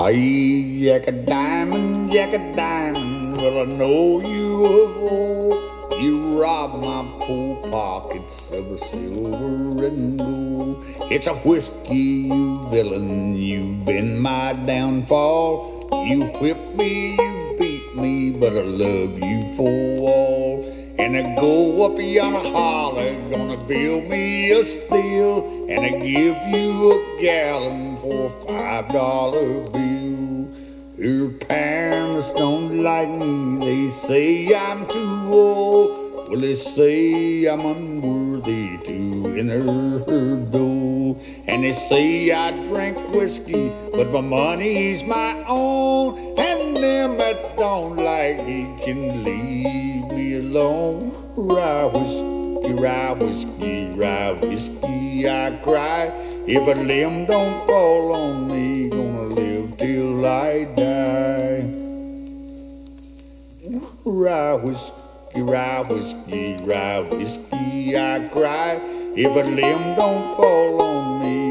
Hey, Jack a diamond, Jack a diamond. Well, I know you of old. You robbed my poor pockets of the silver and gold. It's a whiskey, you villain. You've been my downfall. You whipped me, you beat me, but I love you for all. And I go up yonder holler, gonna build me a still, and I give you a gallon for a five dollar bill. Her parents don't like me, they say I'm too old. Well, they say I'm unworthy to enter her door. And they say I drink whiskey, but my money's my own. And them that don't like it can leave me alone. Rye whiskey, rye whiskey, rye whiskey, I cry. If a limb don't fall on me, gonna live till I die. Rye whiskey, rye whiskey, rye whiskey, I cry. If a limb don't fall on me,